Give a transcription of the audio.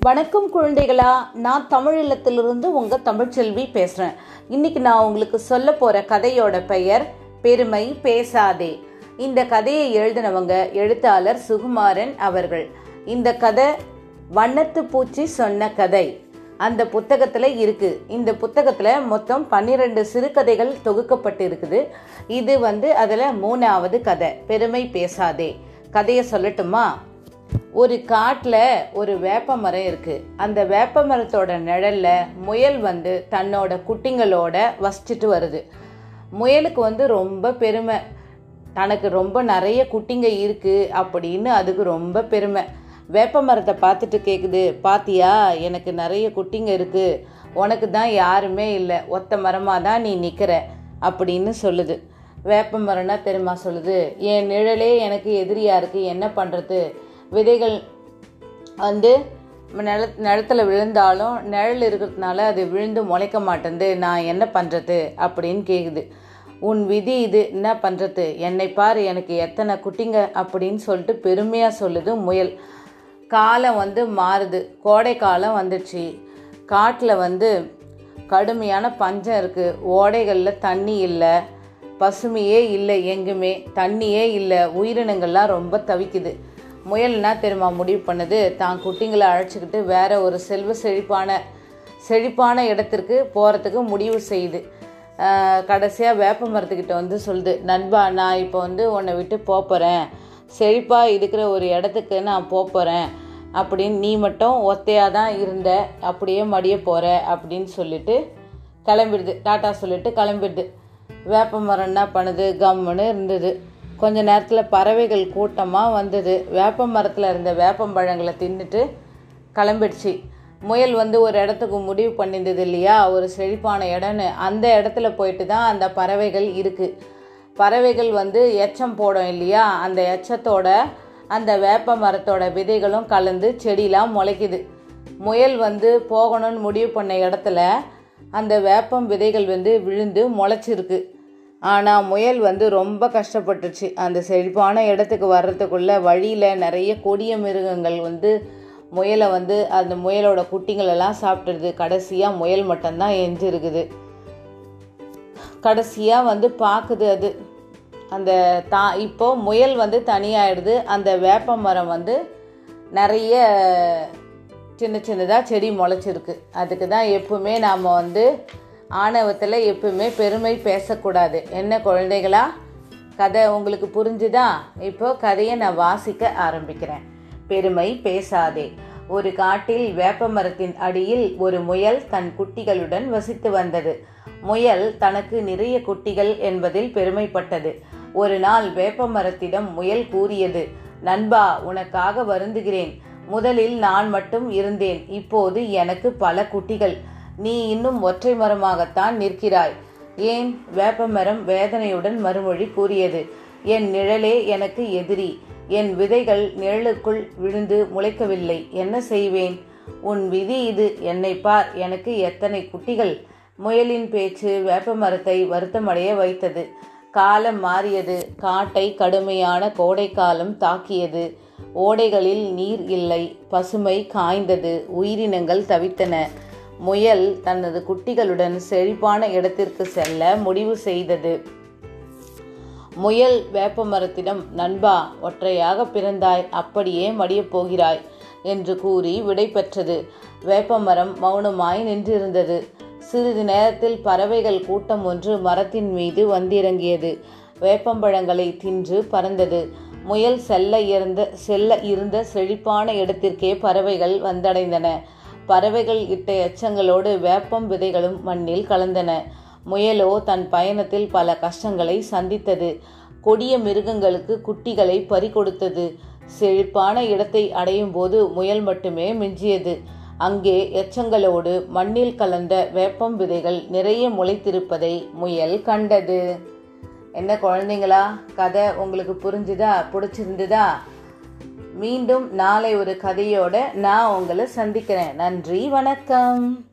வணக்கம் குழந்தைகளா நான் தமிழீழத்திலிருந்து உங்கள் தமிழ்ச்செல்வி பேசுகிறேன் இன்னைக்கு நான் உங்களுக்கு சொல்ல போகிற கதையோட பெயர் பெருமை பேசாதே. இந்த கதையை எழுதினவங்க எழுத்தாளர் சுகுமாரன் அவர்கள். இந்த கதை வண்ணத்து பூச்சி சொன்ன கதை. அந்த புத்தகத்தில் இருக்கு. இந்த புத்தகத்தில் மொத்தம் பன்னிரெண்டு சிறுகதைகள் தொகுக்கப்பட்டு இருக்குது இது வந்து அதில் மூணாவது கதை பெருமை பேசாதே. கதையை சொல்லட்டுமா? ஒரு காட்டில் ஒரு வேப்ப மரம் இருக்குது அந்த வேப்ப மரத்தோட நிழலில் முயல் வந்து தன்னோட குட்டிங்களோட வசிச்சுட்டு வருது. முயலுக்கு வந்து ரொம்ப பெருமை. தனக்கு ரொம்ப நிறைய குட்டிங்க இருக்குது அப்படின்னு அதுக்கு ரொம்ப பெருமை. வேப்ப மரத்தை பார்த்துட்டு கேட்குது பாத்தியா எனக்கு நிறைய குட்டிங்க இருக்குது உனக்கு தான் யாருமே இல்லை. ஒத்த மரமாக தான் நீ நிற்கிற அப்படின்னு சொல்லுது. வேப்ப மரம்னா தெரியுமா சொல்லுது? என் நிழலே எனக்கு எதிரியாக இருக்குது என்ன பண்ணுறது விதைகள் வந்து நில நிலத்துல விழுந்தாலும் நிழல் இருக்கிறதுனால அது விழுந்து முளைக்க மாட்டேங்குது நான் என்ன பண்ணுறது அப்படின்னு கேட்குது உன் விதி இது என்ன பண்ணுறது என்னை பாரு எனக்கு எத்தனை குட்டிங்க அப்படின்னு சொல்லிட்டு பெருமையாக சொல்லுது முயல். காலம் வந்து மாறுது. கோடை காலம் வந்துடுச்சு காட்டில் வந்து கடுமையான பஞ்சம் இருக்குது ஓடைகளில் தண்ணி இல்லை. பசுமையே இல்லை எங்குமே. தண்ணியே இல்லை. உயிரினங்கள்லாம் ரொம்ப தவிக்குது. முயல்னா தெரியுமா முடிவு பண்ணுது? தான் குட்டிங்களை அழைச்சிக்கிட்டு வேற ஒரு செல்வ செழிப்பான செழிப்பான இடத்திற்கு போகிறதுக்கு முடிவு செய்யுது கடைசியாக வேப்ப மரத்துக்கிட்ட வந்து சொல்லுது நண்பா நான் இப்போ வந்து உன்னை விட்டு போகிறேன் செழிப்பாக இருக்கிற ஒரு இடத்துக்கு நான் போகிறேன் அப்படின்னு நீ மட்டும் ஒத்தையாக தான் இருந்த அப்படியே மடிய போகிற அப்படின்னு சொல்லிட்டு கிளம்பிடுது. டாட்டா சொல்லிட்டு கிளம்பிடுது. வேப்ப மரம் என்ன பண்ணுது? கம்முன்னு இருந்தது. கொஞ்ச நேரத்தில் பறவைகள் கூட்டமாக வந்தது. வேப்ப மரத்தில் இருந்த வேப்பம்பழங்களை தின்னுட்டு கிளம்பிடுச்சு. முயல் வந்து ஒரு இடத்துக்கு முடிவு பண்ணியிருந்தது இல்லையா? ஒரு செழிப்பான இடம்னு. அந்த இடத்துல போயிட்டு தான் அந்த பறவைகள் இருக்குது பறவைகள் வந்து எச்சம் போடும் இல்லையா? அந்த எச்சத்தோட அந்த வேப்ப மரத்தோட விதைகளும் கலந்து செடியெலாம் முளைக்குது. முயல் வந்து போகணும்னு முடிவு பண்ண இடத்துல அந்த வேப்பம் விதைகள் வந்து விழுந்து முளைச்சிருக்கு. ஆனால் முயல் வந்து ரொம்ப கஷ்டப்பட்டுச்சு. அந்த செழிப்பான இடத்துக்கு வர்றதுக்குள்ளே வழியில் நிறைய கொடிய மிருகங்கள் வந்து முயலை வந்து அந்த முயலோட குட்டிங்களெல்லாம் சாப்பிட்டுருது. கடைசியாக முயல் மட்டும்தான் எஞ்சிருக்குது கடைசியாக வந்து பார்க்குது அது. அந்த தா இப்போ முயல் வந்து தனியாயிடுது. அந்த வேப்ப மரம் வந்து நிறைய சின்ன சின்னதாக செடி முளைச்சிருக்கு. அதுக்கு தான் எப்பவுமே நாம் வந்து ஆணவத்தில் எப்பவுமே பெருமை பேசக்கூடாது. என்ன குழந்தைகளா? கதை உங்களுக்கு புரிஞ்சுதா? இப்போ கதையை நான் வாசிக்க ஆரம்பிக்கிறேன். பெருமை பேசாதே. ஒரு காட்டில் வேப்ப மரத்தின் அடியில் ஒரு முயல் தன் குட்டிகளுடன் வசித்து வந்தது. முயல் தனக்கு நிறைய குட்டிகள் என்பதில் பெருமைப்பட்டது. ஒரு நாள் வேப்ப மரத்திடம் முயல் கூறியது நண்பா உனக்காக வருந்துகிறேன். முதலில் நான் மட்டும் இருந்தேன். இப்போது எனக்கு பல குட்டிகள். நீ இன்னும் ஒற்றை மரமாகத்தான் நிற்கிறாய். ஏன்? வேப்பமரம் வேதனையுடன் மறுமொழி கூறியது. என் நிழலே எனக்கு எதிரி. என் விதைகள் நிழலுக்குள் விழுந்து முளைக்கவில்லை. என்ன செய்வேன்? உன் விதி இது. என்னை பார். எனக்கு எத்தனை குட்டிகள்? முயலின் பேச்சு வேப்பமரத்தை வருத்தமடைய வைத்தது. காலம் மாறியது. காட்டை கடுமையான கோடை காலம் தாக்கியது. ஓடைகளில் நீர் இல்லை. பசுமை காய்ந்தது. உயிரினங்கள் தவித்தன. முயல் தனது குட்டிகளுடன் செழிப்பான இடத்திற்கு செல்ல முடிவு செய்தது. முயல் வேப்ப மரத்திடம் நண்பா ஒற்றையாக பிறந்தாய் அப்படியே மடியப் போகிறாய் என்று கூறி விடை பெற்றது. வேப்பமரம் மௌனமாய் நின்றிருந்தது. சிறிது நேரத்தில் பறவைகள் கூட்டம் ஒன்று மரத்தின் மீது வந்திறங்கியது. வேப்பம்பழங்களை தின்று பறந்தது. முயல் செல்ல இருந்த செல்ல இருந்த செழிப்பான இடத்திற்கே பறவைகள் வந்தடைந்தன. பறவைகள் இட்ட எச்சங்களோடு வேப்பம் விதைகளும் மண்ணில் கலந்தன. முயலோ தன் பயணத்தில் பல கஷ்டங்களை சந்தித்தது. கொடிய மிருகங்களுக்கு குட்டிகளை பறிகொடுத்தது. செழிப்பான இடத்தை அடையும் போது முயல் மட்டுமே மிஞ்சியது. அங்கே எச்சங்களோடு மண்ணில் கலந்த வேப்பம் விதைகள் நிறைய முளைத்திருப்பதை முயல் கண்டது. என்ன குழந்தைங்களா? கதை உங்களுக்கு புரிஞ்சுதா? பிடிச்சிருந்துதா? மீண்டும் நாளை ஒரு கதையோட நான் உங்களை சந்திக்கிறேன். நன்றி வணக்கம்.